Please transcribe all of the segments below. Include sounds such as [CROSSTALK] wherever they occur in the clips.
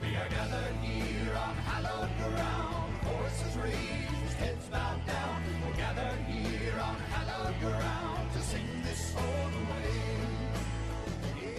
We are gathered here on hallowed ground, voices raised, heads bowed down. We're gathered here on hallowed ground to sing this old way.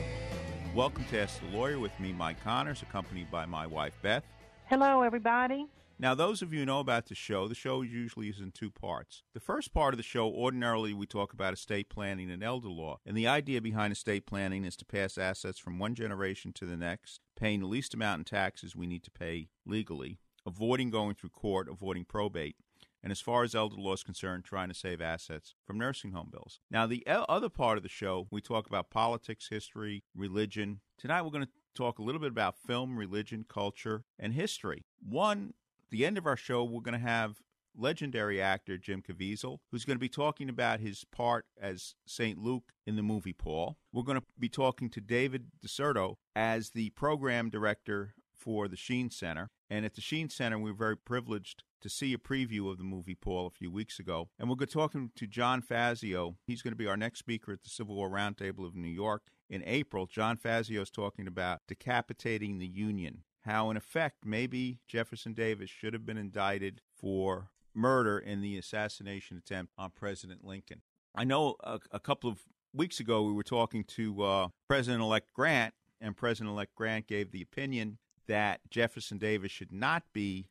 Welcome to Ask the Lawyer with me, Mike Connors, accompanied by my wife, Beth. Hello, everybody. Now, those of you who know about the show, the show usually is in two parts. The first part of the show, ordinarily, we talk about estate planning and elder law. And the idea behind estate planning is to pass assets from one generation to the next, paying the least amount in taxes we need to pay legally, avoiding going through court, avoiding probate. And as far as elder law is concerned, trying to save assets from nursing home bills. Now, the other part of the show, we talk about politics, history, religion. Tonight, we're going to talk a little bit about film, religion, culture, and history. One the end of our show, we're going to have legendary actor Jim Caviezel, who's going to be talking about his part as St. Luke in the movie Paul. We're going to be talking to David DeSerto as the program director for the Sheen Center. And at the Sheen Center, we were very privileged to see a preview of the movie Paul a few weeks ago. And we're going to talk to John Fazio. He's going to be our next speaker at the Civil War Roundtable of New York in April. John Fazio is talking about decapitating the Union how, in effect, maybe Jefferson Davis should have been indicted for murder in the assassination attempt on President Lincoln. I know a, a couple of weeks ago we were talking to uh, President elect Grant, and President elect Grant gave the opinion that Jefferson Davis should not be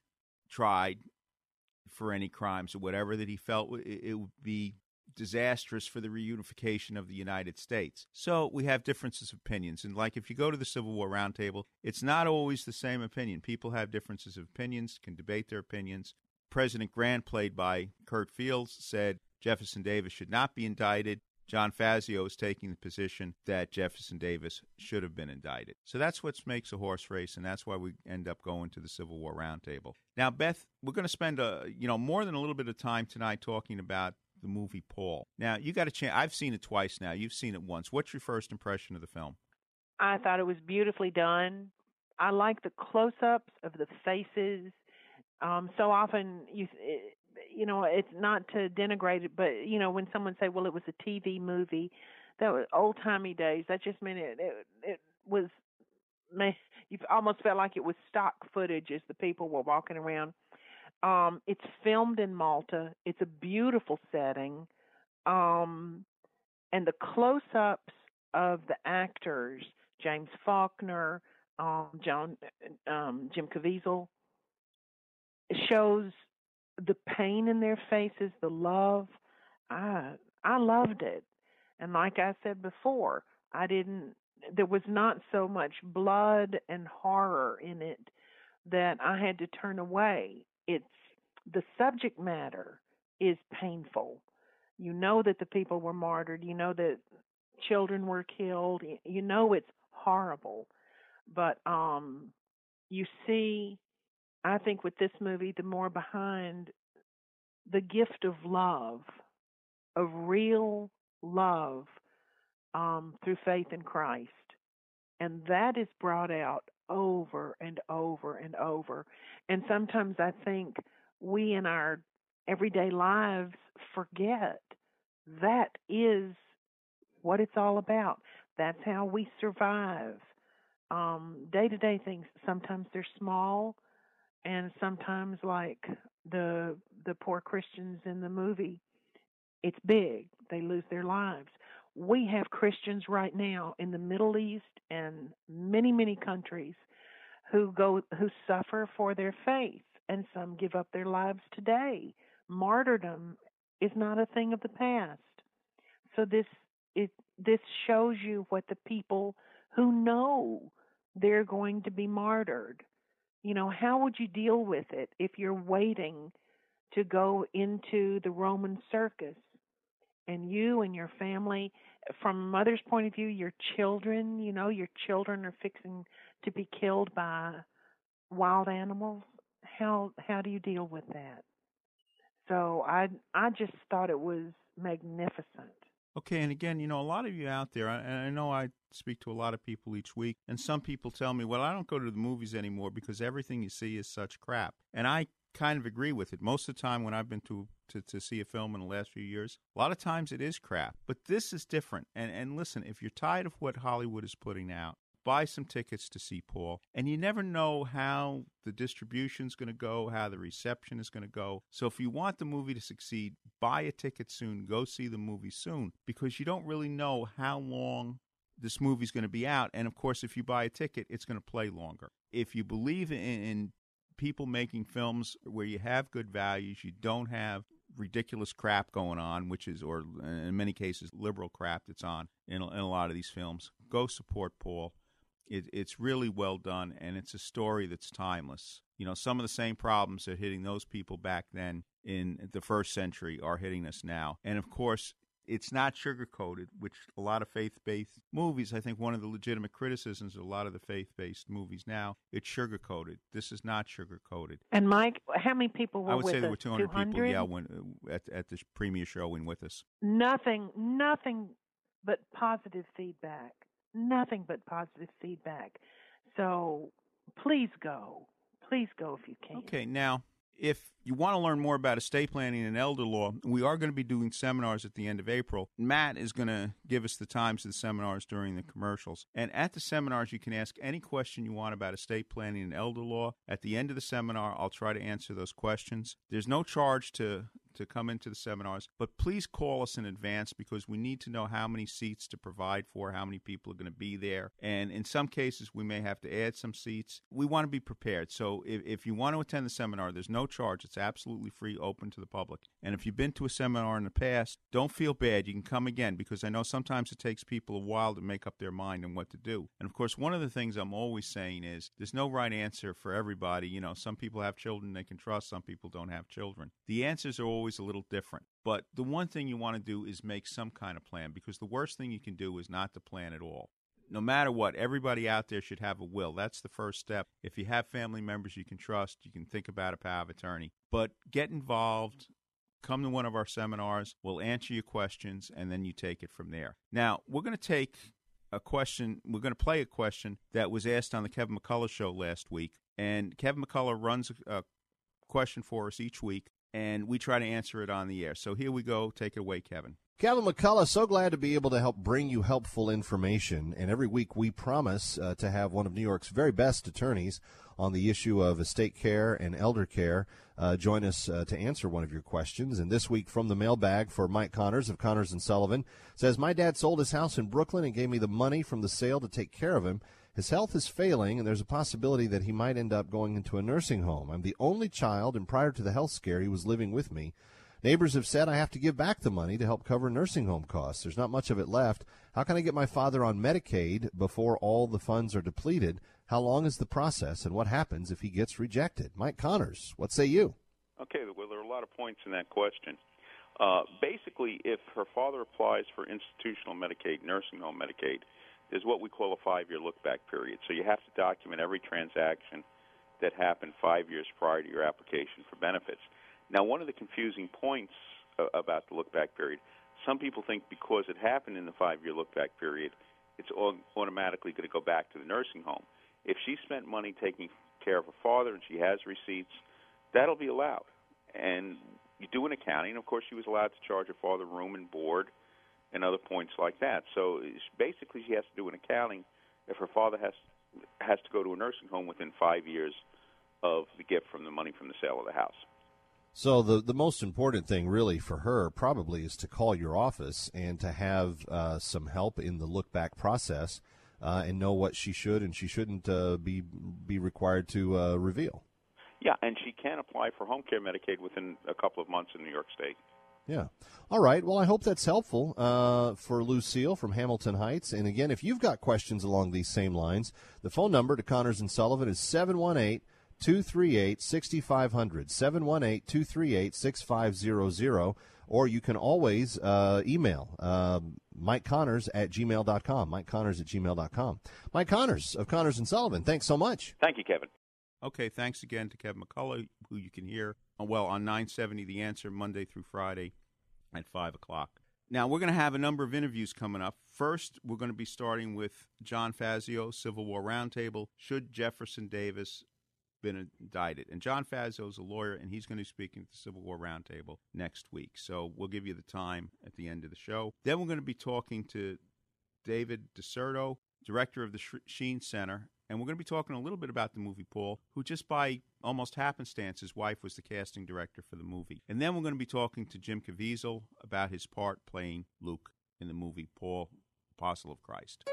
tried for any crimes or whatever, that he felt it would be disastrous for the reunification of the United States. So we have differences of opinions. And like if you go to the Civil War Roundtable, it's not always the same opinion. People have differences of opinions, can debate their opinions. President Grant, played by Curt Fields, said Jefferson Davis should not be indicted. John Fazio is taking the position that Jefferson Davis should have been indicted. So that's what makes a horse race, and that's why we end up going to the Civil War Roundtable. Now, Beth, we're going to spend a you know more than a little bit of time tonight talking about the movie Paul. Now, you got a chance. I've seen it twice now. You've seen it once. What's your first impression of the film? I thought it was beautifully done. I like the close-ups of the faces. Um, so often, you you know, it's not to denigrate it, but you know, when someone say, "Well, it was a TV movie," that was old-timey days. That just meant it it, it was. Man, you almost felt like it was stock footage as the people were walking around um, it's filmed in Malta. It's a beautiful setting. Um, and the close ups of the actors, James Faulkner, um, John, um, Jim Caviezel, shows the pain in their faces, the love. I I loved it. And like I said before, I didn't there was not so much blood and horror in it that I had to turn away it's the subject matter is painful. You know that the people were martyred. You know that children were killed. You know it's horrible. But um you see I think with this movie the more behind the gift of love, of real love um through faith in Christ. And that is brought out over and over and over. And sometimes I think we in our everyday lives forget that is what it's all about. That's how we survive. Um, day to day things, sometimes they're small and sometimes like the the poor Christians in the movie, it's big. They lose their lives. We have Christians right now in the Middle East and many, many countries who go who suffer for their faith and some give up their lives today. Martyrdom is not a thing of the past. So this it this shows you what the people who know they're going to be martyred. You know, how would you deal with it if you're waiting to go into the Roman circus and you and your family from a mother's point of view, your children, you know, your children are fixing to be killed by wild animals. How how do you deal with that? So I I just thought it was magnificent. Okay, and again, you know, a lot of you out there, and I know I speak to a lot of people each week, and some people tell me, well, I don't go to the movies anymore because everything you see is such crap. And I kind of agree with it. Most of the time when I've been to, to, to see a film in the last few years, a lot of times it is crap. But this is different. And, and listen, if you're tired of what Hollywood is putting out, buy some tickets to see Paul. And you never know how the distribution's going to go, how the reception is going to go. So if you want the movie to succeed, buy a ticket soon, go see the movie soon, because you don't really know how long this movie's going to be out. And of course, if you buy a ticket, it's going to play longer. If you believe in, in people making films where you have good values, you don't have ridiculous crap going on, which is, or in many cases, liberal crap that's on in, in a lot of these films, go support Paul. It, it's really well done, and it's a story that's timeless. You know, some of the same problems that hitting those people back then in the first century are hitting us now. And of course, it's not sugarcoated, which a lot of faith based movies, I think one of the legitimate criticisms of a lot of the faith based movies now, it's sugarcoated. This is not sugarcoated. And Mike, how many people were I would say us? there were 200, 200? people, yeah, when, uh, at, at the premiere showing with us. Nothing, nothing but positive feedback. Nothing but positive feedback. So please go. Please go if you can. Okay, now, if you want to learn more about estate planning and elder law, we are going to be doing seminars at the end of April. Matt is going to give us the times of the seminars during the commercials. And at the seminars, you can ask any question you want about estate planning and elder law. At the end of the seminar, I'll try to answer those questions. There's no charge to to come into the seminars, but please call us in advance because we need to know how many seats to provide for, how many people are going to be there. And in some cases, we may have to add some seats. We want to be prepared. So if, if you want to attend the seminar, there's no charge. It's absolutely free, open to the public. And if you've been to a seminar in the past, don't feel bad. You can come again because I know sometimes it takes people a while to make up their mind on what to do. And of course, one of the things I'm always saying is there's no right answer for everybody. You know, some people have children they can trust, some people don't have children. The answers are always a little different. But the one thing you want to do is make some kind of plan because the worst thing you can do is not to plan at all. No matter what, everybody out there should have a will. That's the first step. If you have family members you can trust, you can think about a power of attorney. But get involved, come to one of our seminars. We'll answer your questions, and then you take it from there. Now, we're going to take a question. We're going to play a question that was asked on the Kevin McCullough show last week. And Kevin McCullough runs a, a question for us each week, and we try to answer it on the air. So here we go. Take it away, Kevin. Kevin McCullough, so glad to be able to help bring you helpful information. And every week we promise uh, to have one of New York's very best attorneys on the issue of estate care and elder care uh, join us uh, to answer one of your questions. And this week from the mailbag for Mike Connors of Connors and Sullivan says, My dad sold his house in Brooklyn and gave me the money from the sale to take care of him. His health is failing, and there's a possibility that he might end up going into a nursing home. I'm the only child, and prior to the health scare, he was living with me. Neighbors have said I have to give back the money to help cover nursing home costs. There's not much of it left. How can I get my father on Medicaid before all the funds are depleted? How long is the process, and what happens if he gets rejected? Mike Connors, what say you? Okay, well, there are a lot of points in that question. Uh, basically, if her father applies for institutional Medicaid, nursing home Medicaid, there's what we call a five year look back period. So you have to document every transaction that happened five years prior to your application for benefits. Now, one of the confusing points about the look back period, some people think because it happened in the five year look back period, it's all automatically going to go back to the nursing home. If she spent money taking care of her father and she has receipts, that'll be allowed. And you do an accounting. Of course, she was allowed to charge her father room and board and other points like that. So basically, she has to do an accounting if her father has has to go to a nursing home within five years of the gift from the money from the sale of the house. So the the most important thing, really, for her probably is to call your office and to have uh, some help in the look back process, uh, and know what she should and she shouldn't uh, be be required to uh, reveal. Yeah, and she can apply for home care Medicaid within a couple of months in New York State. Yeah. All right. Well, I hope that's helpful uh, for Lucille from Hamilton Heights. And again, if you've got questions along these same lines, the phone number to Connors and Sullivan is 718 238 6500. 718 238 6500. Or you can always uh, email uh, Mike Connors at gmail.com. Mike Connors at gmail.com. Mike Connors of Connors and Sullivan, thanks so much. Thank you, Kevin. Okay, thanks again to Kevin McCullough, who you can hear, uh, well, on 970 The Answer, Monday through Friday at 5 o'clock. Now, we're going to have a number of interviews coming up. First, we're going to be starting with John Fazio, Civil War Roundtable. Should Jefferson Davis been indicted? And John Fazio is a lawyer, and he's going to be speaking at the Civil War Roundtable next week. So we'll give you the time at the end of the show. Then we're going to be talking to David DeSerto, director of the Sheen Center, and we're going to be talking a little bit about the movie Paul, who just by almost happenstance, his wife was the casting director for the movie. And then we're going to be talking to Jim Caviezel about his part playing Luke in the movie Paul, Apostle of Christ.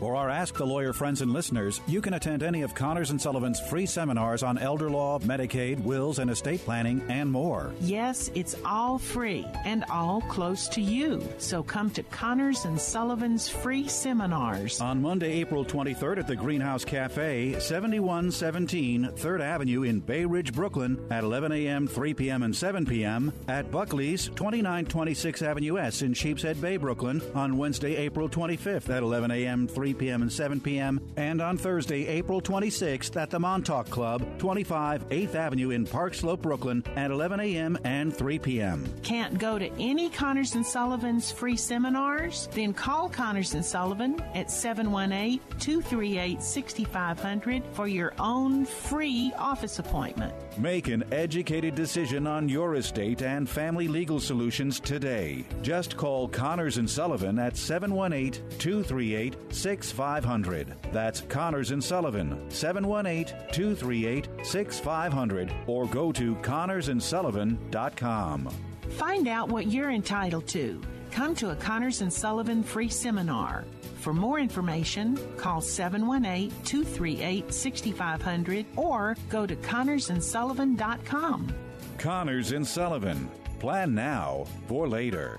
For our Ask the Lawyer friends and listeners, you can attend any of Connors and Sullivan's free seminars on elder law, Medicaid, wills, and estate planning, and more. Yes, it's all free and all close to you. So come to Connors and Sullivan's free seminars. On Monday, April 23rd at the Greenhouse Cafe, 7117 3rd Avenue in Bay Ridge, Brooklyn, at 11 a.m., 3 p.m., and 7 p.m. At Buckley's, 2926 Avenue S in Sheepshead Bay, Brooklyn, on Wednesday, April 25th at 11 a.m., 3 p.m. and 7 p.m., and on Thursday, April 26th at the Montauk Club, 25 8th Avenue in Park Slope, Brooklyn, at 11 a.m. and 3 p.m. Can't go to any Connors and Sullivan's free seminars? Then call Connors and Sullivan at 718 238 6500 for your own free office appointment. Make an educated decision on your estate and family legal solutions today. Just call Connors and Sullivan at 718 238 6500. That's Connors and Sullivan, 718 238 6500, or go to connorsandsullivan.com. Find out what you're entitled to. Come to a Connors and Sullivan free seminar. For more information, call 718 238 6500 or go to connorsandsullivan.com. Connors and Sullivan. Plan now for later.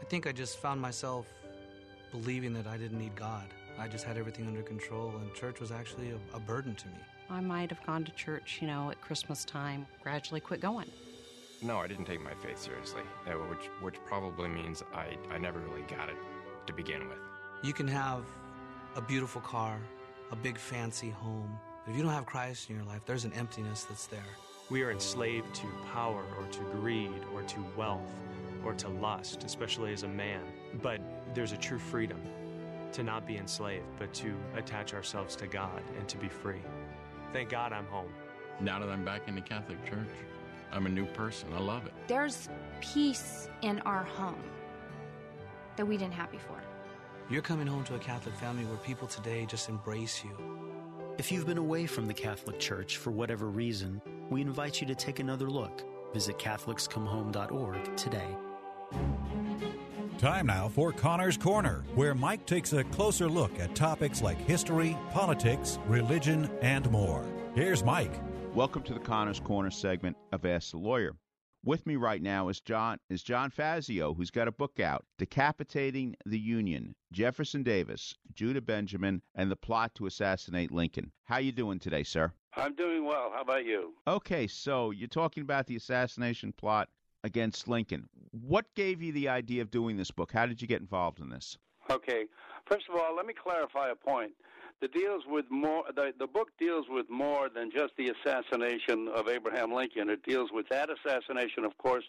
I think I just found myself believing that I didn't need God. I just had everything under control, and church was actually a, a burden to me. I might have gone to church, you know, at Christmas time, gradually quit going. No, I didn't take my faith seriously, uh, which which probably means I, I never really got it to begin with. You can have a beautiful car, a big fancy home, but if you don't have Christ in your life, there's an emptiness that's there. We are enslaved to power or to greed or to wealth or to lust, especially as a man. But there's a true freedom to not be enslaved, but to attach ourselves to God and to be free. Thank God I'm home. Now that I'm back in the Catholic Church, I'm a new person. I love it. There's peace in our home that we didn't have before. You're coming home to a Catholic family where people today just embrace you. If you've been away from the Catholic Church for whatever reason, we invite you to take another look. Visit CatholicsComeHome.org today. Time now for Connor's Corner, where Mike takes a closer look at topics like history, politics, religion, and more. Here's Mike. Welcome to the Connors Corner segment of Ask the Lawyer. With me right now is John is John Fazio, who's got a book out, Decapitating the Union: Jefferson Davis, Judah Benjamin, and the Plot to Assassinate Lincoln. How you doing today, sir? I'm doing well. How about you? Okay, so you're talking about the assassination plot against Lincoln. What gave you the idea of doing this book? How did you get involved in this? Okay. First of all, let me clarify a point. that deals with more. The, the book deals with more than just the assassination of Abraham Lincoln. It deals with that assassination, of course,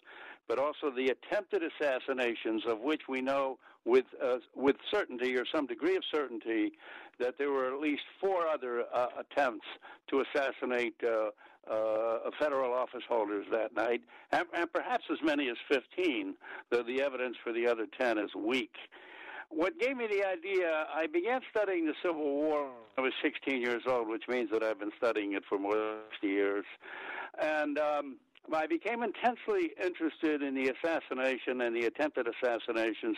but also the attempted assassinations, of which we know with uh, with certainty or some degree of certainty that there were at least four other uh, attempts to assassinate. Uh, uh, federal office holders that night, and, and perhaps as many as 15, though the evidence for the other 10 is weak. What gave me the idea, I began studying the Civil War when I was 16 years old, which means that I've been studying it for more than 60 years. And um, I became intensely interested in the assassination and the attempted assassinations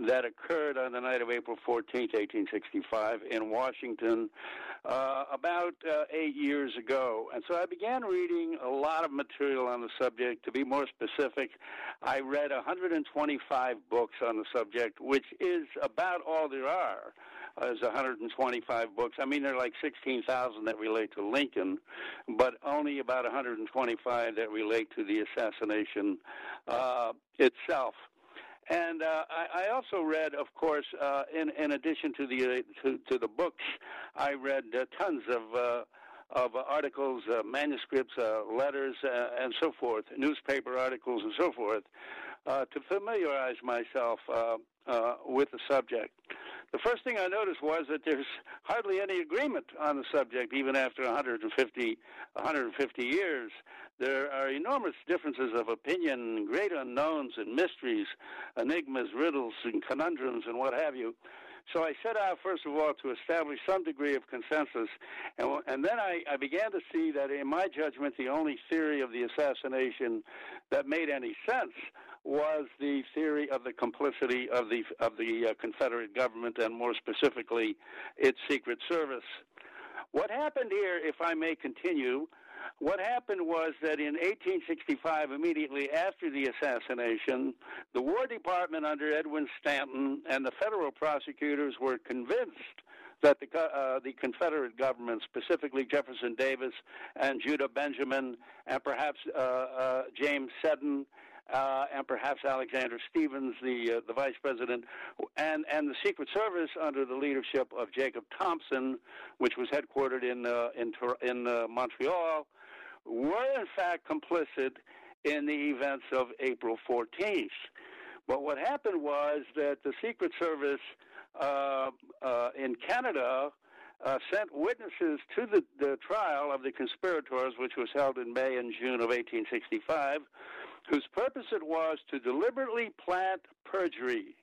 that occurred on the night of April 14, 1865, in Washington, uh, about uh, eight years ago. And so I began reading a lot of material on the subject. To be more specific, I read 125 books on the subject, which is about all there are is 125 books. I mean, there are like 16,000 that relate to Lincoln, but only about 125 that relate to the assassination uh, itself. And uh, I, I also read, of course, uh, in, in addition to the uh, to, to the books, I read uh, tons of uh, of articles, uh, manuscripts, uh, letters, uh, and so forth, newspaper articles, and so forth, uh, to familiarize myself with the subject. The first thing I noticed was that there's hardly any agreement on the subject, even after 150, 150 years. There are enormous differences of opinion, great unknowns and mysteries, enigmas, riddles, and conundrums, and what have you. So I set out, first of all, to establish some degree of consensus. And, and then I, I began to see that, in my judgment, the only theory of the assassination that made any sense was the theory of the complicity of the of the uh, Confederate government and more specifically its secret service. What happened here, if I may continue, what happened was that in 1865, immediately after the assassination, the War Department under Edwin Stanton and the federal prosecutors were convinced that the, uh, the Confederate government, specifically Jefferson Davis and Judah Benjamin, and perhaps uh, uh, James Seddon uh, and perhaps Alexander Stephens, the uh, the vice president, and and the Secret Service under the leadership of Jacob Thompson, which was headquartered in uh, in in uh, Montreal, were in fact complicit in the events of April 14th. But what happened was that the Secret Service uh, uh, in Canada. Uh, sent witnesses to the, the trial of the conspirators, which was held in May and June of 1865, whose purpose it was to deliberately plant perjury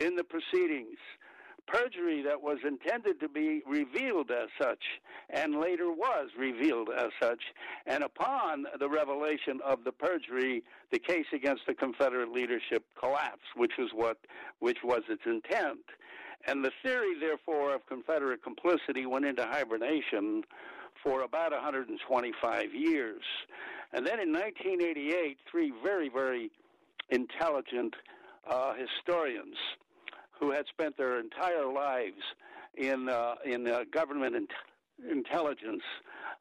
in the proceedings. Perjury that was intended to be revealed as such, and later was revealed as such. And upon the revelation of the perjury, the case against the Confederate leadership collapsed, which was what, which was its intent. And the theory, therefore, of Confederate complicity went into hibernation for about 125 years. And then in 1988, three very, very intelligent uh, historians who had spent their entire lives in uh, in uh, government in- intelligence,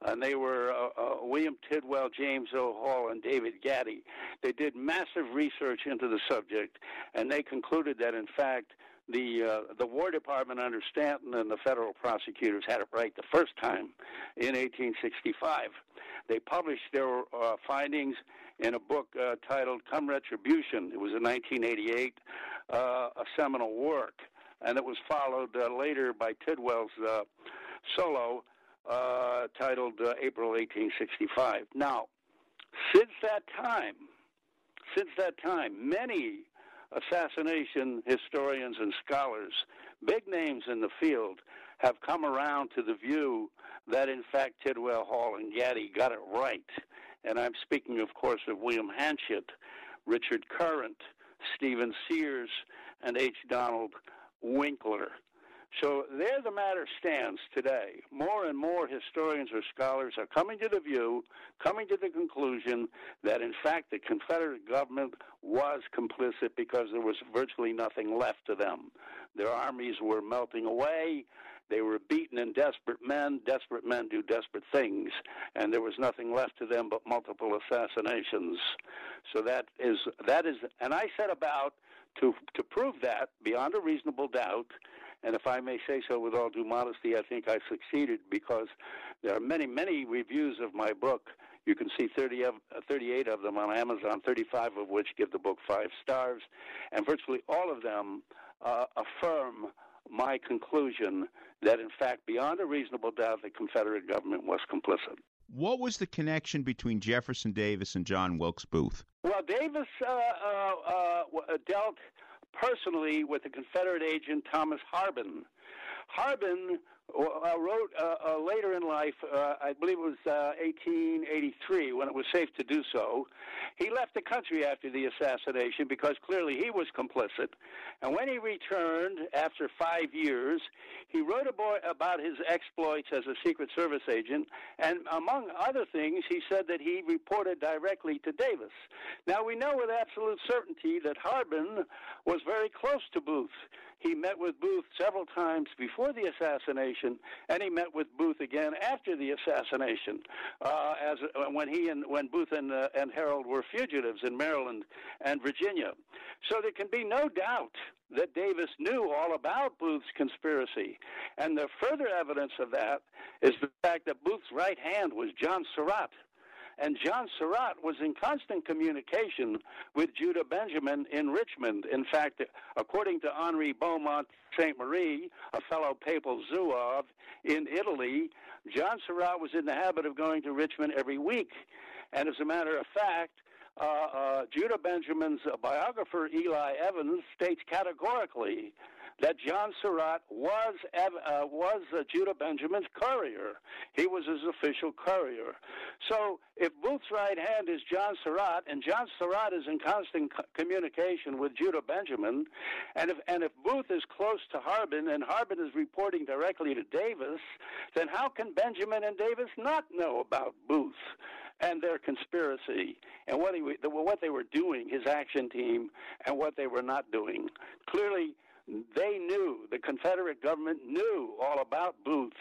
and they were uh, uh, William Tidwell, James O. Hall, and David Gaddy. They did massive research into the subject, and they concluded that in fact the uh, the War Department under Stanton and the federal prosecutors had it right the first time in 1865. They published their uh, findings in a book uh, titled "Come Retribution." It was in 1988, uh, a seminal work, and it was followed uh, later by Tidwell's uh, solo titled "April 1865." Now, since that time, since that time, many assassination historians and scholars, big names in the field, have come around to the view that, in fact, Tidwell, Hall, and Gaddy got it right. And I'm speaking, of course, of William Hanchett, Richard Current, Stephen Sears, and H. Donald Winkler. So there the matter stands today. More and more historians or scholars are coming to the view, coming to the conclusion that in fact the Confederate government was complicit because there was virtually nothing left to them. Their armies were melting away. They were beaten and desperate men. Desperate men do desperate things, and there was nothing left to them but multiple assassinations. So that is that is, and I set about to to prove that beyond a reasonable doubt And if I may say so with all due modesty, I think I succeeded because there are many, many reviews of my book. You can see 30 of, uh, 38 of them on Amazon, 35 of which give the book five stars. And virtually all of them uh, affirm my conclusion that, in fact, beyond a reasonable doubt, the Confederate government was complicit. What was the connection between Jefferson Davis and John Wilkes Booth? Well, Davis uh, uh, uh, dealt personally with the Confederate agent Thomas Harbin. Harbin uh, wrote uh, uh, later in life, uh, I believe it was 1883, uh, when it was safe to do so. He left the country after the assassination because clearly he was complicit. And when he returned after five years, he wrote about his exploits as a Secret Service agent. And among other things, he said that he reported directly to Davis. Now, we know with absolute certainty that Harbin was very close to Booth. He met with Booth several times before the assassination, and he met with Booth again after the assassination, uh, as uh, when he and when Booth and uh, and Herold were fugitives in Maryland and Virginia. So there can be no doubt that Davis knew all about Booth's conspiracy, and the further evidence of that is the fact that Booth's right hand was John Surratt and John Surratt was in constant communication with Judah Benjamin in Richmond. In fact, according to Henri Beaumont St. Marie, a fellow papal zouave in Italy, John Surratt was in the habit of going to Richmond every week. And as a matter of fact, uh, uh, Judah Benjamin's biographer, Eli Evans, states categorically that John Surratt was uh, was uh, Judah Benjamin's courier. He was his official courier. So if Booth's right hand is John Surratt, and John Surratt is in constant co- communication with Judah Benjamin, and if and if Booth is close to Harbin, and Harbin is reporting directly to Davis, then how can Benjamin and Davis not know about Booth? and their conspiracy and what he what they were doing, his action team, and what they were not doing. Clearly, they knew, the Confederate government knew all about Booth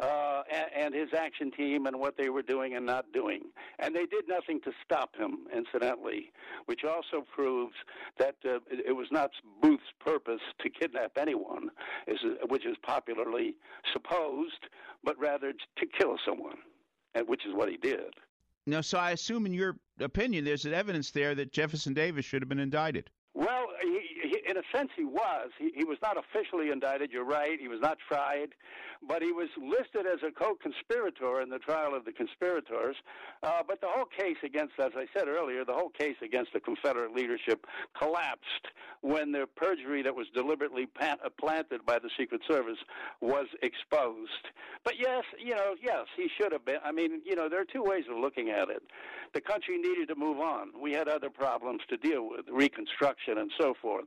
uh, and, and his action team and what they were doing and not doing. And they did nothing to stop him, incidentally, which also proves that uh, it was not Booth's purpose to kidnap anyone, which is popularly supposed, but rather to kill someone, and which is what he did. Now, so I assume, in your opinion, there's evidence there that Jefferson Davis should have been indicted. In a sense, he was. He, he was not officially indicted. You're right. He was not tried, but he was listed as a co-conspirator in the trial of the conspirators. Uh, but the whole case against, as I said earlier, the whole case against the Confederate leadership collapsed when the perjury that was deliberately uh, planted by the Secret Service was exposed. But yes, you know, yes, he should have been. I mean, you know, there are two ways of looking at it. The country needed to move on. We had other problems to deal with, reconstruction and so forth.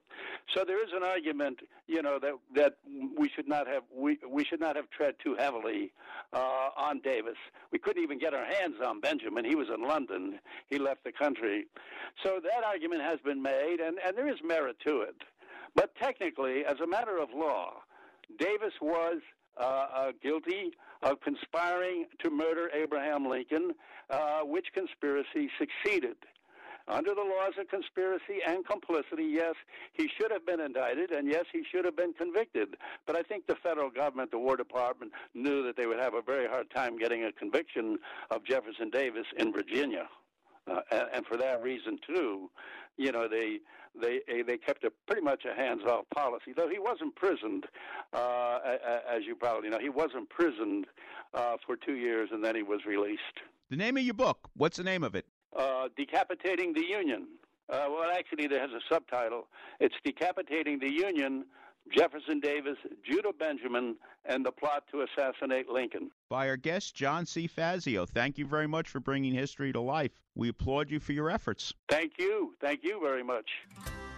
So there is an argument, you know, that that we should not have we we should not have tread too heavily uh, on Davis. We couldn't even get our hands on Benjamin. He was in London. He left the country. So that argument has been made, and and there is merit to it. But technically, as a matter of law, Davis was uh, uh, guilty of conspiring to murder Abraham Lincoln, uh, which conspiracy succeeded. Under the laws of conspiracy and complicity, yes, he should have been indicted, and yes, he should have been convicted. But I think the federal government, the War Department, knew that they would have a very hard time getting a conviction of Jefferson Davis in Virginia. Uh, and, and for that reason, too, you know, they they they kept a pretty much a hands-off policy. Though he was imprisoned, uh, as you probably know, he was imprisoned uh, for two years, and then he was released. The name of your book? What's the name of it? Uh, Decapitating the Union. Uh, well, actually, there has a subtitle. It's Decapitating the Union Jefferson Davis, Judah Benjamin, and the plot to assassinate Lincoln. By our guest, John C. Fazio. Thank you very much for bringing history to life. We applaud you for your efforts. Thank you. Thank you very much.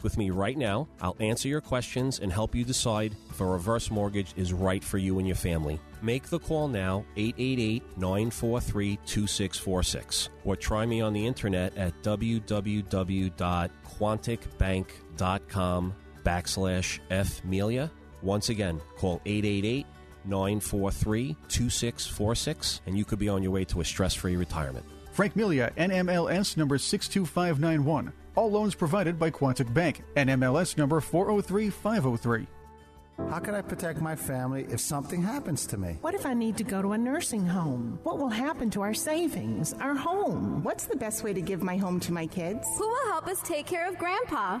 with me right now. I'll answer your questions and help you decide if a reverse mortgage is right for you and your family. Make the call now, 888 943 2646, or try me on the internet at www.quonticbank.com backslash fmelia. Once again, call 888 943 2646, and you could be on your way to a stress free retirement. Frank Melia, NMLS number 62591. All loans provided by Quontic Bank, NMLS number 403503. How can I protect my family if something happens to me? What if I need to go to a nursing home? What will happen to our savings, our home? What's the best way to give my home to my kids? Who will help us take care of Grandpa?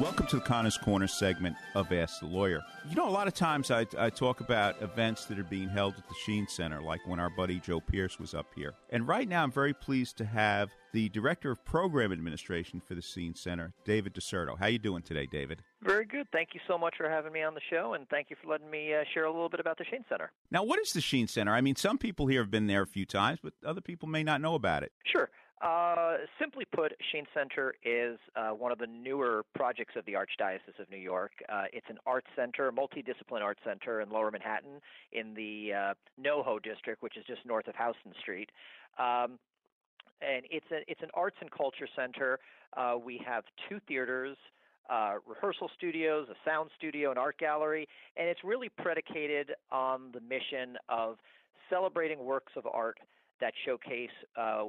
Welcome to the Connors Corner segment of Ask the Lawyer. You know, a lot of times I, I talk about events that are being held at the Sheen Center, like when our buddy Joe Pierce was up here. And right now, I'm very pleased to have the Director of Program Administration for the Sheen Center, David DeSerto. How you doing today, David? Very good. Thank you so much for having me on the show, and thank you for letting me uh, share a little bit about the Sheen Center. Now, what is the Sheen Center? I mean, some people here have been there a few times, but other people may not know about it. Sure. Uh, simply put, Sheen Center is uh, one of the newer projects of the Archdiocese of New York. Uh, it's an art center, a multidiscipline art center in Lower Manhattan in the uh, NoHo district, which is just north of Houston Street. Um, and it's a, it's an arts and culture center. Uh, we have two theaters. Uh, rehearsal studios, a sound studio, an art gallery, and it's really predicated on the mission of celebrating works of art that showcase uh,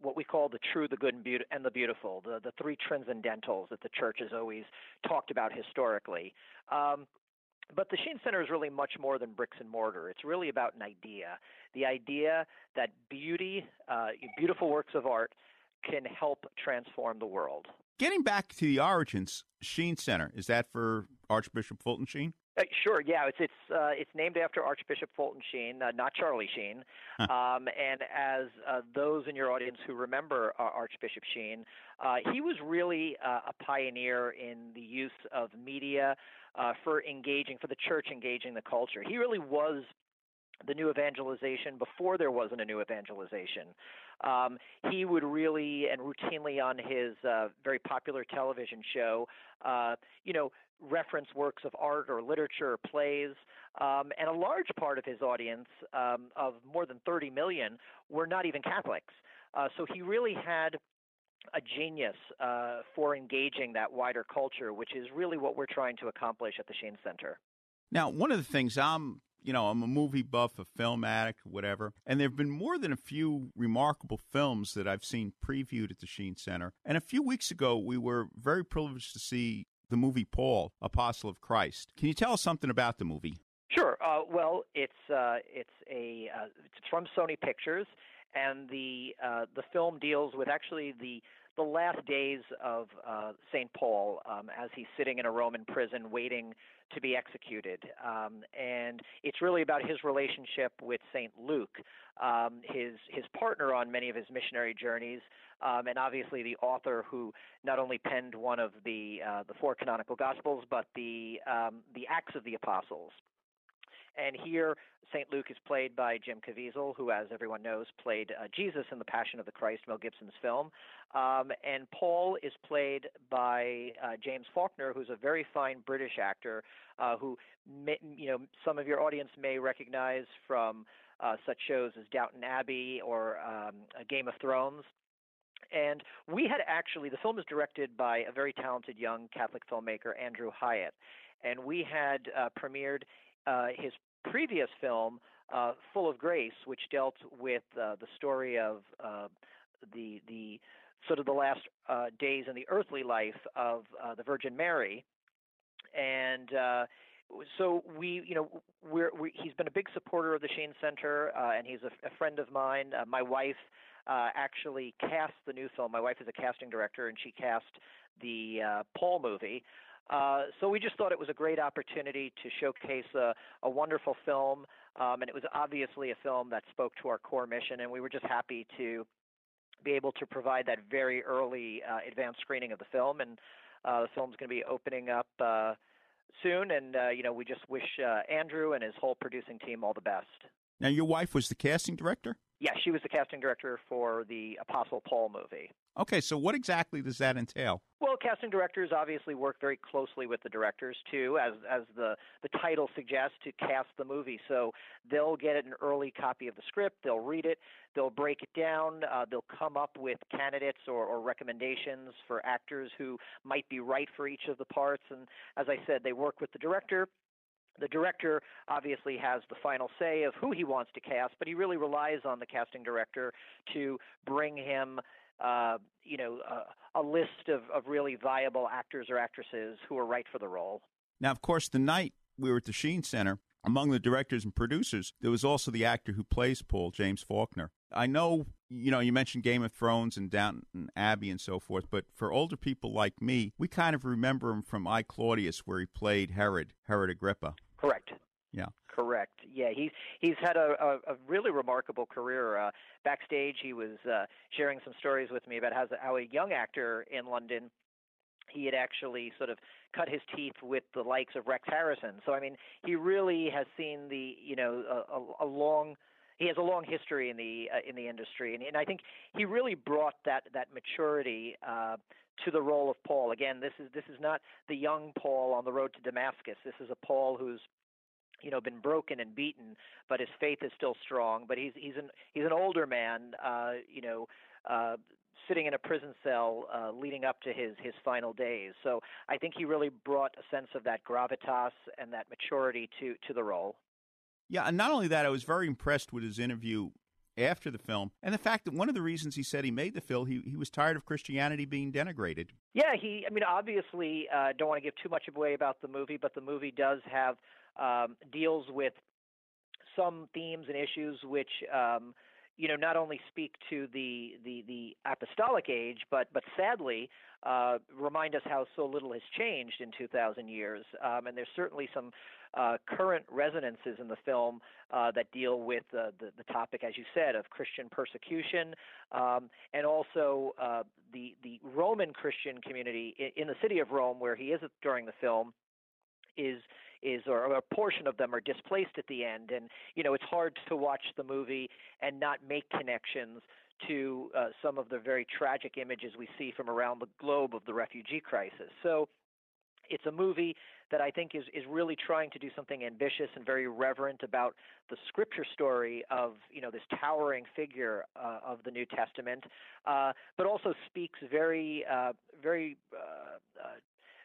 what we call the true, the good, and, beaut- and the beautiful, the, the three transcendentals that the church has always talked about historically. Um, but the Sheen Center is really much more than bricks and mortar. It's really about an idea the idea that beauty, uh, beautiful works of art, can help transform the world. Getting back to the origins, Sheen Center, is that for Archbishop Fulton Sheen? Uh, sure, yeah, it's it's uh, it's named after Archbishop Fulton Sheen, uh, not Charlie Sheen. um, and as uh, those in your audience who remember uh, Archbishop Sheen, uh, he was really uh, a pioneer in the use of media uh, for engaging, for the church engaging the culture. He really was the new evangelization before there wasn't a new evangelization. Um, he would really and routinely on his uh, very popular television show, uh, you know, reference works of art or literature or plays. Um, and a large part of his audience, um, of more than 30 million, were not even Catholics. Uh, so he really had a genius uh, for engaging that wider culture, which is really what we're trying to accomplish at the Sheen Center. Now, one of the things I'm you know, I'm a movie buff, a film addict, whatever. And there have been more than a few remarkable films that I've seen previewed at the Sheen Center. And a few weeks ago, we were very privileged to see the movie Paul, Apostle of Christ. Can you tell us something about the movie? Sure. Uh, well, it's uh, it's a uh, it's from Sony Pictures, and the uh, the film deals with actually the the last days of uh, Saint Paul um, as he's sitting in a Roman prison waiting to be executed, um, and it's really about his relationship with Saint Luke, um, his his partner on many of his missionary journeys, um, and obviously the author who not only penned one of the uh, the four canonical Gospels, but the um, the Acts of the Apostles. And here, St. Luke is played by Jim Caviezel, who, as everyone knows, played uh, Jesus in The Passion of the Christ, Mel Gibson's film. Um, and Paul is played by uh, James Faulkner, who's a very fine British actor uh, who, may, you know, some of your audience may recognize from uh, such shows as Downton Abbey or um, Game of Thrones. And we had actually, the film is directed by a very talented young Catholic filmmaker, Andrew Hyatt. And we had uh, premiered uh, his previous film, uh, Full of Grace, which dealt with uh, the story of uh, the, the sort of the last uh, days in the earthly life of the Virgin Mary. And so we, you know, we're, we, he's been a big supporter of the Sheen Center, and he's a, a friend of mine. my wife uh, actually cast the new film. My wife is a casting director, and she cast the uh, Paul movie. Uh, so we just thought it was a great opportunity to showcase a, a wonderful film, um, and it was obviously a film that spoke to our core mission, and we were just happy to be able to provide that very early uh, advanced screening of the film. And uh, the film's going to be opening up uh, soon, and uh, you know we just wish uh, Andrew and his whole producing team all the best. Now, your wife was the casting director? Yeah, she was the casting director for the Apostle Paul movie. Okay, so what exactly does that entail? Well, casting directors obviously work very closely with the directors too, as as the the title suggests, to cast the movie. So they'll get an early copy of the script, they'll read it, they'll break it down, uh, they'll come up with candidates or, or recommendations for actors who might be right for each of the parts. And as I said, they work with the director the director obviously has the final say of who he wants to cast, but he really relies on the casting director to bring him, uh, you know, a, a list of, of really viable actors or actresses who are right for the role. Now, of course, the night we were at the Sheen Center, among the directors and producers, there was also the actor who plays Paul, James Faulkner. I know, you know, you mentioned Game of Thrones and Downton Abbey and so forth, but for older people like me, we kind of remember him from I Claudius, where he played Herod, Herod Agrippa. Correct. Yeah. Correct. Yeah, he's he's had a, a, a really remarkable career. Uh, backstage, he was uh, sharing some stories with me about how, how a young actor in London he had actually sort of cut his teeth with the likes of Rex Harrison. So I mean, he really has seen the you know a, a, a long he has a long history in the uh, in the industry, and, and I think he really brought that that maturity uh, to the role of Paul. Again, this is this is not the young Paul on the road to Damascus. This is a Paul who's you know been broken and beaten, but his faith is still strong. But he's he's an he's an older man, uh, you know. Uh, sitting in a prison cell uh, leading up to his his final days. So I think he really brought a sense of that gravitas and that maturity to to the role. Yeah, and not only that, I was very impressed with his interview after the film and the fact that one of the reasons he said he made the film he, he was tired of christianity being denigrated yeah he i mean obviously uh don't want to give too much away about the movie but the movie does have um deals with some themes and issues which um you know not only speak to the the the apostolic age but but sadly uh remind us how so little has changed in 2000 years. Um and there's certainly some uh, current resonances in the film uh, that deal with the, the topic, as you said, of Christian persecution, um, and also uh, the the Roman Christian community in, in the city of Rome, where he is during the film, is is or a portion of them are displaced at the end. And you know it's hard to watch the movie and not make connections to uh, some of the very tragic images we see from around the globe of the refugee crisis. So it's a movie that I think is is really trying to do something ambitious and very reverent about the scripture story of you know this towering figure uh, of the New Testament, uh, but also speaks very uh, very uh, uh,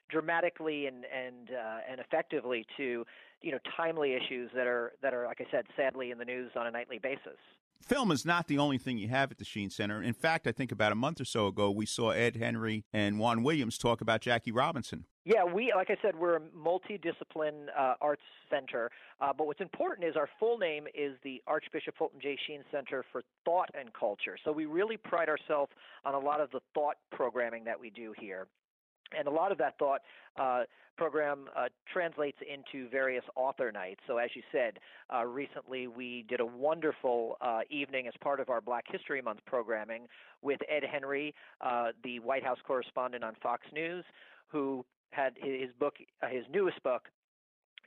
dramatically and and uh, and effectively to you know timely issues that are that are like I said sadly in the news on a nightly basis film is not the only thing you have at the Sheen Center. In fact, I think about a month or so ago, we saw Ed Henry and Juan Williams talk about Jackie Robinson. Yeah, we, like I said, we're a multidiscipline uh, arts center. Uh, but what's important is our full name is the Archbishop Fulton J. Sheen Center for Thought and Culture. So we really pride ourselves on a lot of the thought programming that we do here and a lot of that thought uh, program uh, translates into various author nights. So, as you said, uh, recently we did a wonderful uh, evening as part of our Black History Month programming with Ed Henry, uh, the White House correspondent on Fox News, who had his book, uh, his newest book,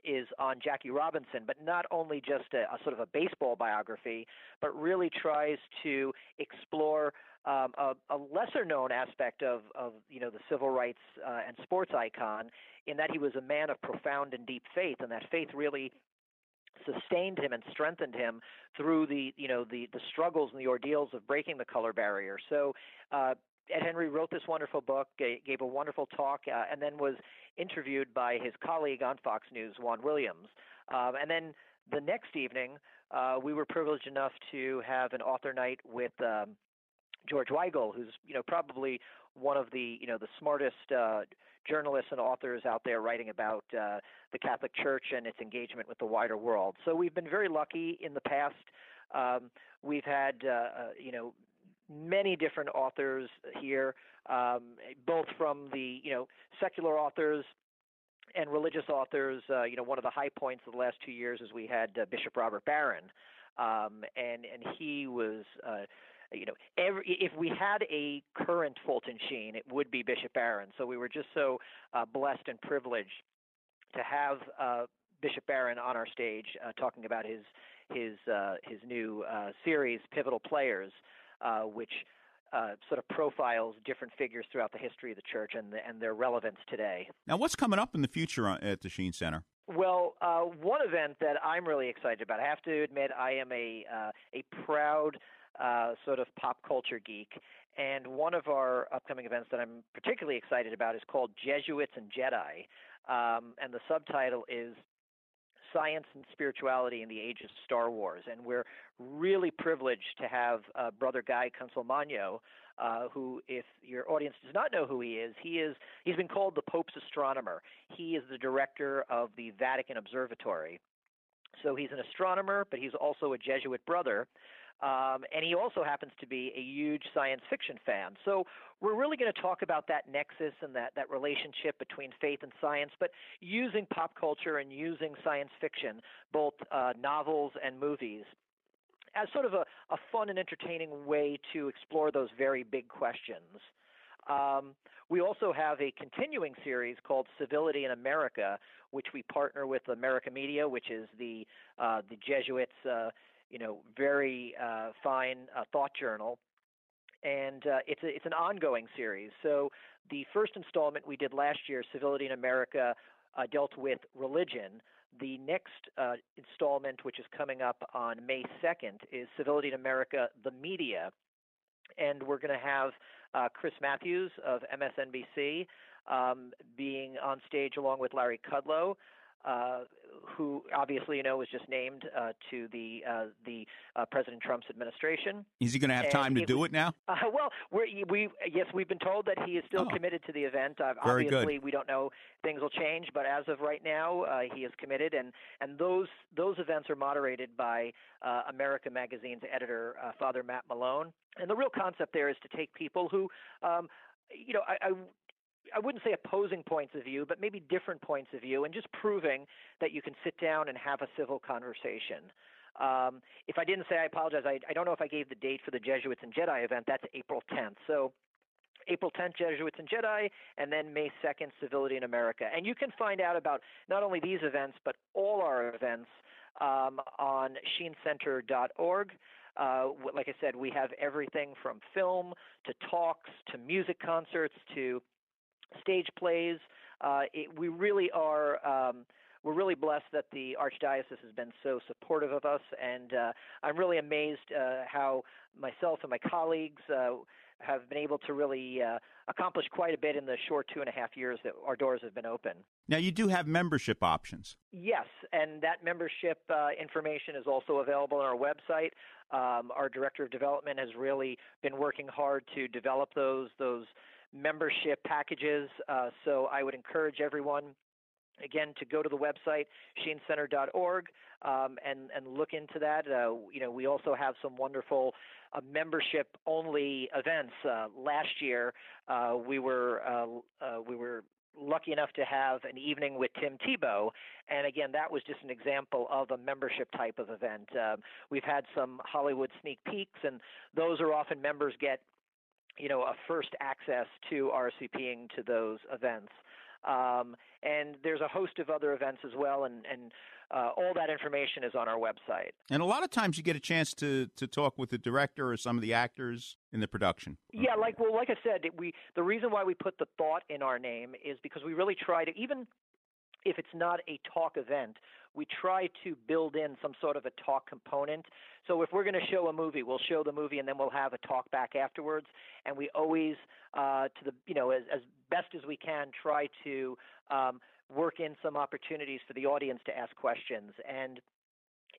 is on Jackie Robinson, but not only just a, a sort of a baseball biography, but really tries to explore um, a, a, lesser known aspect of, of you know the civil rights uh, and sports icon in that he was a man of profound and deep faith, and that faith really sustained him and strengthened him through the you know the the struggles and the ordeals of breaking the color barrier. So. Uh, Ed Henry wrote this wonderful book, gave a wonderful talk, uh, and then was interviewed by his colleague on Fox News, Juan Williams. Um, and then the next evening, uh, we were privileged enough to have an author night with um, George Weigel, who's you know probably one of the you know the smartest uh, journalists and authors out there writing about uh, the Catholic Church and its engagement with the wider world. So we've been very lucky in the past. Um, we've had uh, uh you know many different authors here, um, both from the you know secular authors and religious authors. Uh, you know, one of the high points of the last two years is we had uh, Bishop Robert Barron, um, and and he was. Uh, you know, every, if we had a current Fulton Sheen, it would be Bishop Barron. So we were just so uh, blessed and privileged to have uh, Bishop Barron on our stage uh, talking about his his his new series, Pivotal Players, uh, which uh, sort of profiles different figures throughout the history of the church and, the, and their relevance today. Now, what's coming up in the future at the Sheen Center? Well, uh, one event that I'm really excited about. I have to admit, I am a uh, a proud uh, sort of pop culture geek, and one of our upcoming events that I'm particularly excited about is called Jesuits and Jedi, um, and the subtitle is science and spirituality in the age of Star Wars. And we're really privileged to have uh, Brother Guy Consolmagno, uh, who, if your audience does not know who he is, he is he's been called the Pope's astronomer. He is the director of the Vatican Observatory. So he's an astronomer, but he's also a Jesuit brother. Um, and he also happens to be a huge science fiction fan. So we're really going to talk about that nexus and that, that relationship between faith and science, but using pop culture and using science fiction, both uh, novels and movies, as sort of a, a fun and entertaining way to explore those very big questions. Um, we also have a continuing series called Civility in America, which we partner with America Media, which is the uh, the Jesuits' uh, you know, very uh, fine uh, thought journal. And uh, it's a, it's an ongoing series. So the first installment we did last year, Civility in America, uh, dealt with religion. The next uh, installment, which is coming up on May 2nd, is Civility in America, the media. And we're going to have uh, Chris Matthews of MSNBC um, being on stage along with Larry Kudlow uh, who obviously you know was just named uh, to the uh, the uh, President Trump's administration. Is he going to have time to do it now? [LAUGHS] Uh, well, we we yes, we've been told that he is still oh. committed to the event. Very obviously, good. we don't know things will change, but as of right now, uh, he is committed, and and those those events are moderated by America Magazine's editor, Father Matt Malone. And the real concept there is to take people who. Um, you know, I, I I wouldn't say opposing points of view, but maybe different points of view, and just proving that you can sit down and have a civil conversation. Um, if I didn't say, I apologize. I, I don't know if I gave the date for the Jesuits and Jedi event. That's April 10th. So April 10th, Jesuits and Jedi, and then May 2nd, Civility in America. And you can find out about not only these events, but all our events um, on sheencenter.org. Uh, like I said, we have everything from film to talks to music concerts to stage plays. Uh, it, we really are. Um, we're really blessed that the archdiocese has been so supportive of us, and uh, I'm really amazed uh, how myself and my colleagues uh, have been able to really uh, accomplish quite a bit in the short two and a half years that our doors have been open. Now, you do have membership options. Yes, and that membership uh, information is also available on our website. Um, our director of development has really been working hard to develop those those membership packages. Uh, so I would encourage everyone again to go to the website sheencenter.org um, and and look into that. Uh, you know, we also have some wonderful uh, membership only events. Uh, last year, uh, we were uh, uh, we were lucky enough to have an evening with Tim Tebow, and again, that was just an example of a membership type of event. we've had some Hollywood sneak peeks, and those are often members get you know, a first access to RSVPing to those events. Um, and there's a host of other events as well, and, and uh, all that information is on our website. And a lot of times you get a chance to, to talk with the director or some of the actors in the production. Yeah, like well, like I said, we the reason why we put the thought in our name is because we really try to even if it's not a talk event, we try to build in some sort of a talk component. So if we're going to show a movie, we'll show the movie and then we'll have a talk back afterwards. And we always, uh, to the you know, as, as best as we can, try to um, work in some opportunities for the audience to ask questions and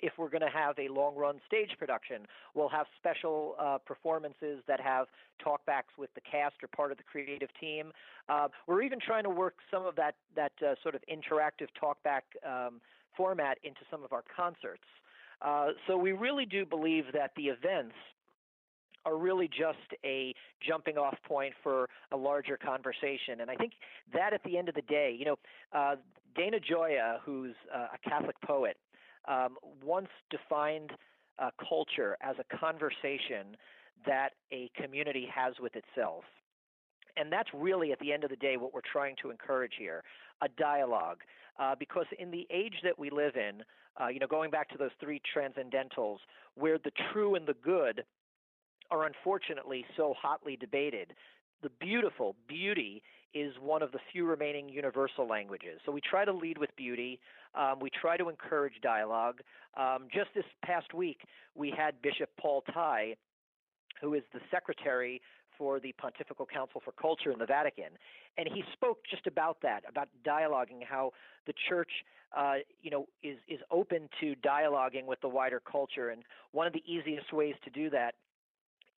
if we're going to have a long run stage production, we'll have special uh, performances that have talkbacks with the cast or part of the creative team. Uh, we're even trying to work some of that that uh, sort of interactive talkback um, format into some of our concerts. Uh, so we really do believe that the events are really just a jumping off point for a larger conversation. And I think that at the end of the day, you know, uh, Dana Gioia, who's uh, a Catholic poet, um, once defined uh, culture as a conversation that a community has with itself. And that's really, at the end of the day, what we're trying to encourage here a dialogue. Uh, because in the age that we live in, uh, you know, going back to those three transcendentals, where the true and the good are unfortunately so hotly debated, the beautiful, beauty, is one of the few remaining universal languages. So we try to lead with beauty. Um, we try to encourage dialogue. Um, just this past week, we had Bishop Paul Tighe, who is the secretary for the Pontifical Council for Culture in the Vatican, and he spoke just about that, about dialoguing, how the church, uh, you know, is is open to dialoguing with the wider culture, and one of the easiest ways to do that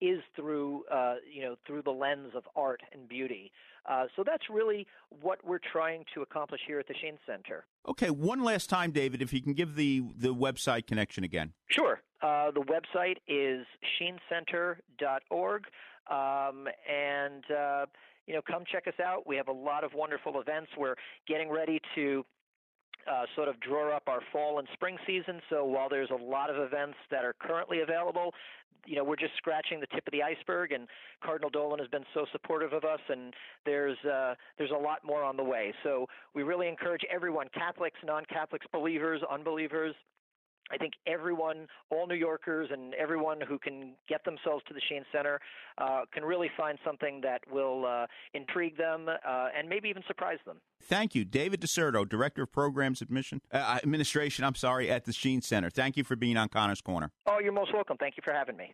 is through uh, you know through the lens of art and beauty. Uh, so that's really what we're trying to accomplish here at the Sheens Center. Okay, one last time, David, if you can give the the website connection again. Sure. Uh, the website is sheenscenter.org, um, and uh, you know come check us out. We have a lot of wonderful events. We're getting ready to uh, sort of draw up our fall and spring season. So while there's a lot of events that are currently available, you know, we're just scratching the tip of the iceberg. And Cardinal Dolan has been so supportive of us, and there's uh, there's a lot more on the way. So we really encourage everyone, Catholics, non-Catholics, believers, unbelievers, I think everyone, all New Yorkers, and everyone who can get themselves to the Sheen Center uh, can really find something that will uh, intrigue them uh, and maybe even surprise them. Thank you, David DiCerto, Director of Programs Admission uh, Administration. I'm sorry, at the Sheen Center. Thank you for being on Connor's Corner. Oh, you're most welcome. Thank you for having me.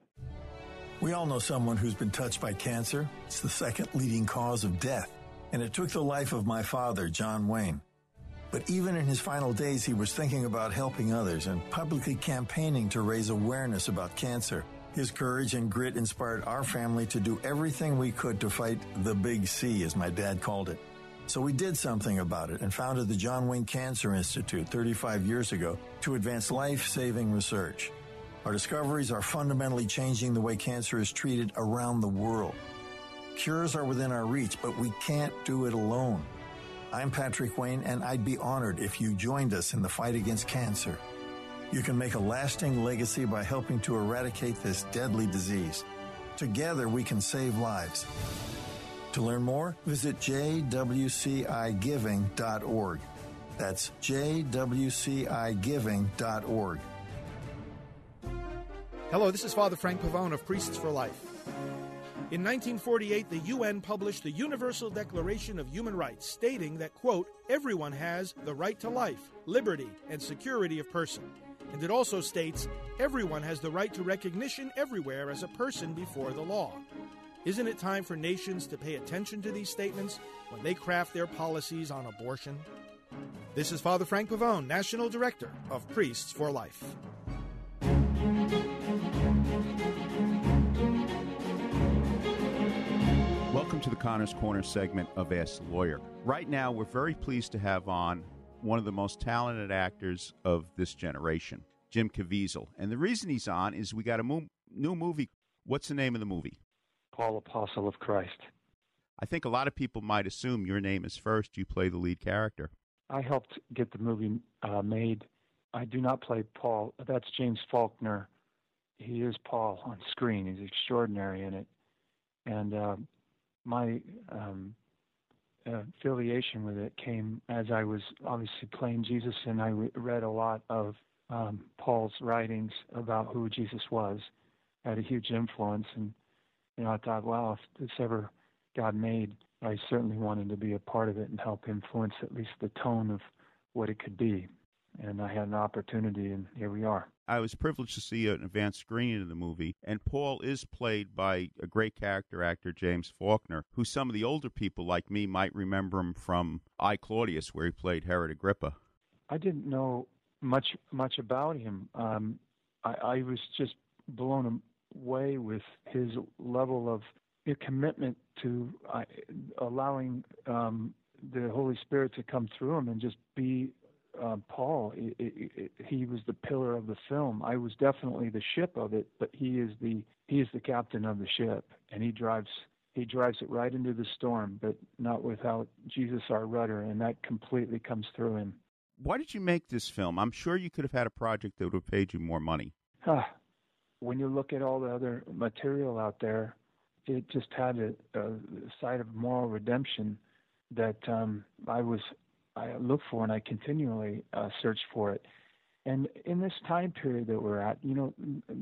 We all know someone who's been touched by cancer. It's the second leading cause of death, and it took the life of my father, John Wayne. But even in his final days, he was thinking about helping others and publicly campaigning to raise awareness about cancer. His courage and grit inspired our family to do everything we could to fight the big C, as my dad called it. So we did something about it and founded the John Wayne Cancer Institute 35 years ago to advance life-saving research. Our discoveries are fundamentally changing the way cancer is treated around the world. Cures are within our reach, but we can't do it alone. I'm Patrick Wayne, and I'd be honored if you joined us in the fight against cancer. You can make a lasting legacy by helping to eradicate this deadly disease. Together, we can save lives. To learn more, visit jwcigiving.org. That's jwcigiving.org. Hello, this is Father Frank Pavone of Priests for Life. In 1948, the UN published the Universal Declaration of Human Rights, stating that, quote, everyone has the right to life, liberty, and security of person. And it also states, everyone has the right to recognition everywhere as a person before the law. Isn't it time for nations to pay attention to these statements when they craft their policies on abortion? This is Father Frank Pavone, National Director of Priests for Life. Welcome to the Connors Corner segment of Ask the Lawyer. Right now, we're very pleased to have on one of the most talented actors of this generation, Jim Caviezel. And the reason he's on is we got a mo- new movie. What's the name of the movie? Paul, Apostle of Christ. I think a lot of people might assume your name is first. You play the lead character. I helped get the movie uh, made. I do not play Paul. That's James Faulkner. He is Paul on screen. He's extraordinary in it. And uh, my um, affiliation with it came as I was obviously playing Jesus, and I re- read a lot of um, Paul's writings about who Jesus was. Had a huge influence, and you know I thought, wow, if this ever got made, I certainly wanted to be a part of it and help influence at least the tone of what it could be. And I had an opportunity, and here we are. I was privileged to see an advanced screening of the movie, and Paul is played by a great character actor, James Faulkner, who some of the older people like me might remember him from I Claudius, where he played Herod Agrippa. I didn't know much much about him. Um, I, I was just blown away with his level of commitment to uh, allowing um, the Holy Spirit to come through him and just be uh, Paul. It, it, it, he was the pillar of the film. I was definitely the ship of it, but he is the he is the captain of the ship, and he drives he drives it right into the storm, but not without Jesus, our rudder, and that completely comes through him. Why did you make this film? I'm sure you could have had a project that would have paid you more money. Huh. When you look at all the other material out there, it just had a, a side of moral redemption that um, I was I look for and I continually uh, search for it. And in this time period that we're at, you know,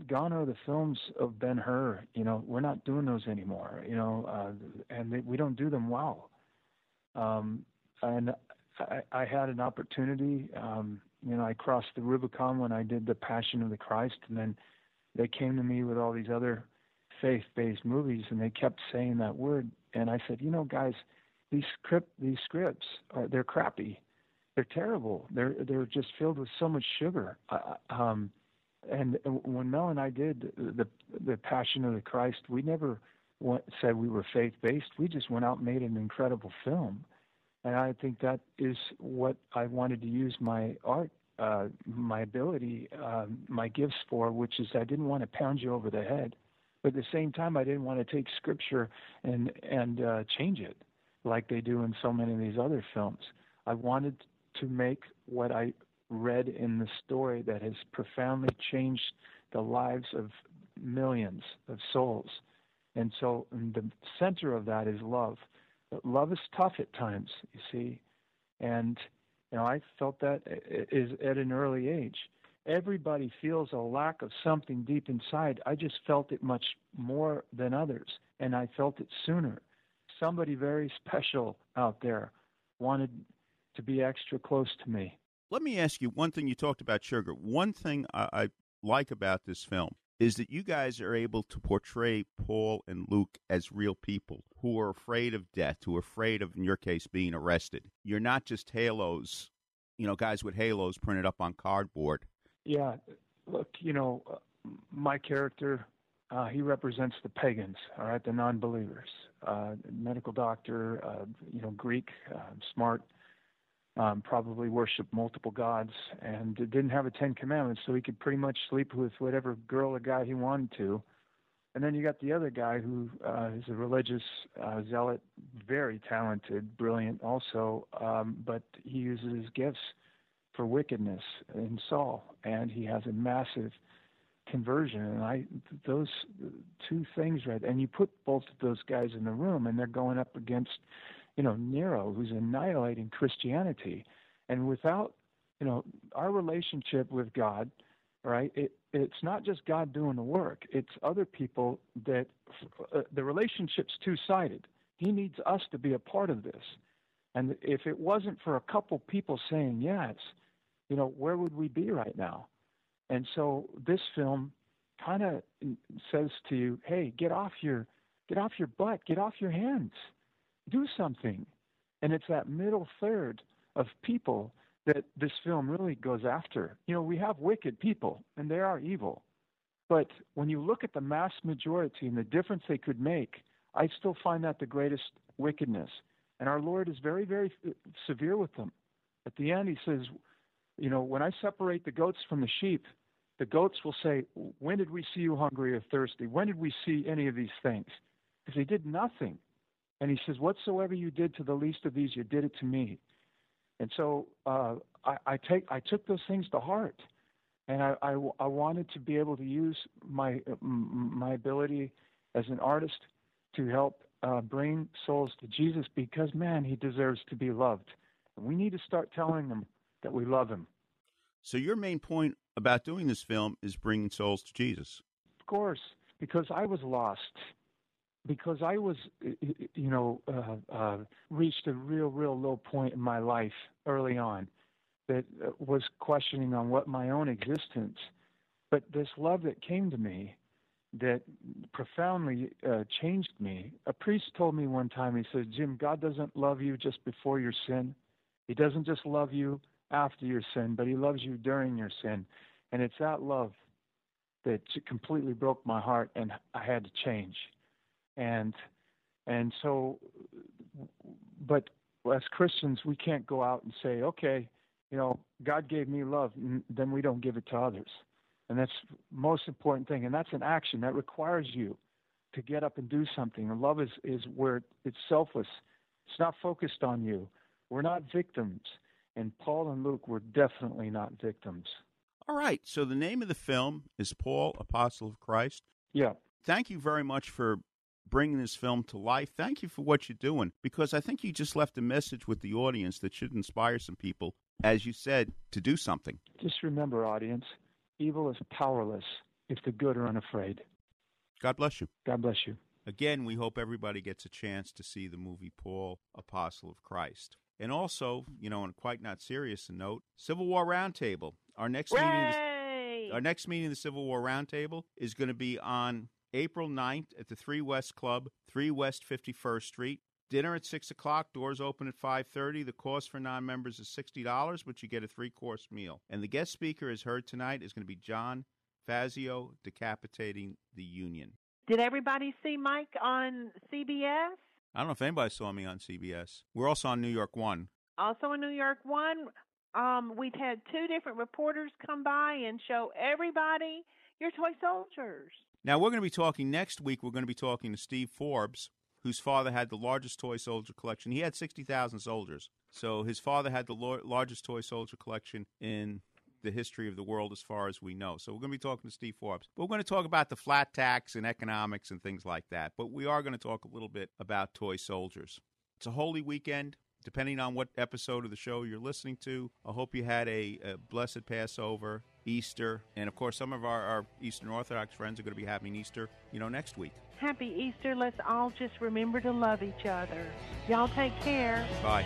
gone are the films of Ben Hur. You know, we're not doing those anymore. You know, uh, and they, we don't do them well. Um, and I, I had an opportunity. Um, you know, I crossed the Rubicon when I did the Passion of the Christ, and then they came to me with all these other faith-based movies, and they kept saying that word. And I said, you know, guys, these script these scripts are they're crappy, they're terrible. They're they're just filled with so much sugar. Uh, um, and when Mel and I did the the Passion of the Christ, we never went, said we were faith-based. We just went out and made an incredible film. And I think that is what I wanted to use my art uh, my ability, um, my gifts for, which is I didn't want to pound you over the head, but at the same time I didn't want to take scripture and and uh, change it like they do in so many of these other films. I wanted to make what I read in the story that has profoundly changed the lives of millions of souls. And so in the center of that is love. But love is tough at times, you see. And you know, I felt that is at an early age. Everybody feels a lack of something deep inside. I just felt it much more than others, and I felt it sooner. Somebody very special out there wanted to be extra close to me. Let me ask you one thing. You talked about sugar. One thing I, I like about this film is that you guys are able to portray Paul and Luke as real people who are afraid of death, who are afraid of, in your case, being arrested. You're not just halos, you know, guys with halos printed up on cardboard. Yeah, look, you know, my character, uh, he represents the pagans, all right, the non-believers. Uh, medical doctor, uh, you know, Greek, uh, smart, um, probably worshiped multiple gods and didn't have a Ten Commandments, so he could pretty much sleep with whatever girl or guy he wanted to. And then you got the other guy who uh, is a religious uh, zealot, very talented, brilliant also, um, but he uses his gifts for wickedness in Saul, and he has a massive conversion. And I, those two things right, and you put both of those guys in the room, and they're going up against you know, Nero, who's annihilating Christianity. And without, you know, our relationship with God, right, it, it's not just God doing the work, it's other people that uh, the relationship's two sided. He needs us to be a part of this. And if it wasn't for a couple people saying yes, you know, where would we be right now? And so this film kind of says to you, hey, get off your get off your butt, get off your hands do something. And it's that middle third of people that this film really goes after. You know, we have wicked people, and they are evil. But when you look at the mass majority and the difference they could make, I still find that the greatest wickedness. And our Lord is very, very severe with them. At the end, he says, You know, when I separate the goats from the sheep, the goats will say, When did we see you hungry or thirsty? When did we see any of these things? Because they did nothing. And he says, Whatsoever you did to the least of these, you did it to me. And so uh, I, I, take, I took those things to heart. And I, I, I wanted to be able to use my, my ability as an artist to help uh, bring souls to Jesus because, man, he deserves to be loved. And we need to start telling them that we love him. So, your main point about doing this film is bringing souls to Jesus. Of course, because I was lost. Because I was, you know, uh, uh, reached a real, real low point in my life early on that uh, was questioning on what my own existence. But this love that came to me that profoundly uh, changed me. A priest told me one time, he said, Jim, God doesn't love you just before your sin. He doesn't just love you after your sin, but He loves you during your sin. And it's that love that completely broke my heart, and I had to change. And and so, but as Christians, we can't go out and say, okay, you know, God gave me love, and then we don't give it to others. And that's most important thing. And that's an action that requires you to get up and do something. And love is, is where it's selfless. It's not focused on you. We're not victims. And Paul and Luke were definitely not victims. All right. So the name of the film is Paul, Apostle of Christ. Yeah. Thank you very much for bringing this film to life. Thank you for what you're doing because I think you just left a message with the audience that should inspire some people, as you said, to do something. Just remember, audience, Evil is powerless if the good are unafraid. God bless you. God bless you. Again, we hope everybody gets a chance to see the movie Paul, Apostle of Christ. And also, you know, on quite not serious note, Civil War Roundtable. Our next Ray! meeting, our next meeting of the Civil War Roundtable is going to be on April 9th at the Three West Club, Three West 51st Street. Dinner at six o'clock. Doors open at five thirty. The cost for non-members is sixty dollars, but you get a three-course meal. And the guest speaker, as heard tonight, is going to be John Fazio decapitating the Union. Did everybody see Mike on CBS? I don't know if anybody saw me on CBS. We're also on New York One. Also on New York One. Um, we've had two different reporters come by and show everybody your toy soldiers. Now we're going to be talking next week. We're going to be talking to Steve Forbes, whose father had the largest toy soldier collection. He had 60,000 soldiers. So his father had the largest toy soldier collection in the history of the world as far as we know. So we're going to be talking to Steve Forbes. But we're going to talk about the flat tax and economics and things like that. But we are going to talk a little bit about toy soldiers. It's a holy weekend. Depending on what episode of the show you're listening to, I hope you had a, a blessed Passover, Easter, and of course, some of our, our Eastern Orthodox friends are going to be having Easter, you know, next week. Happy Easter. Let's all just remember to love each other. Y'all take care. Bye.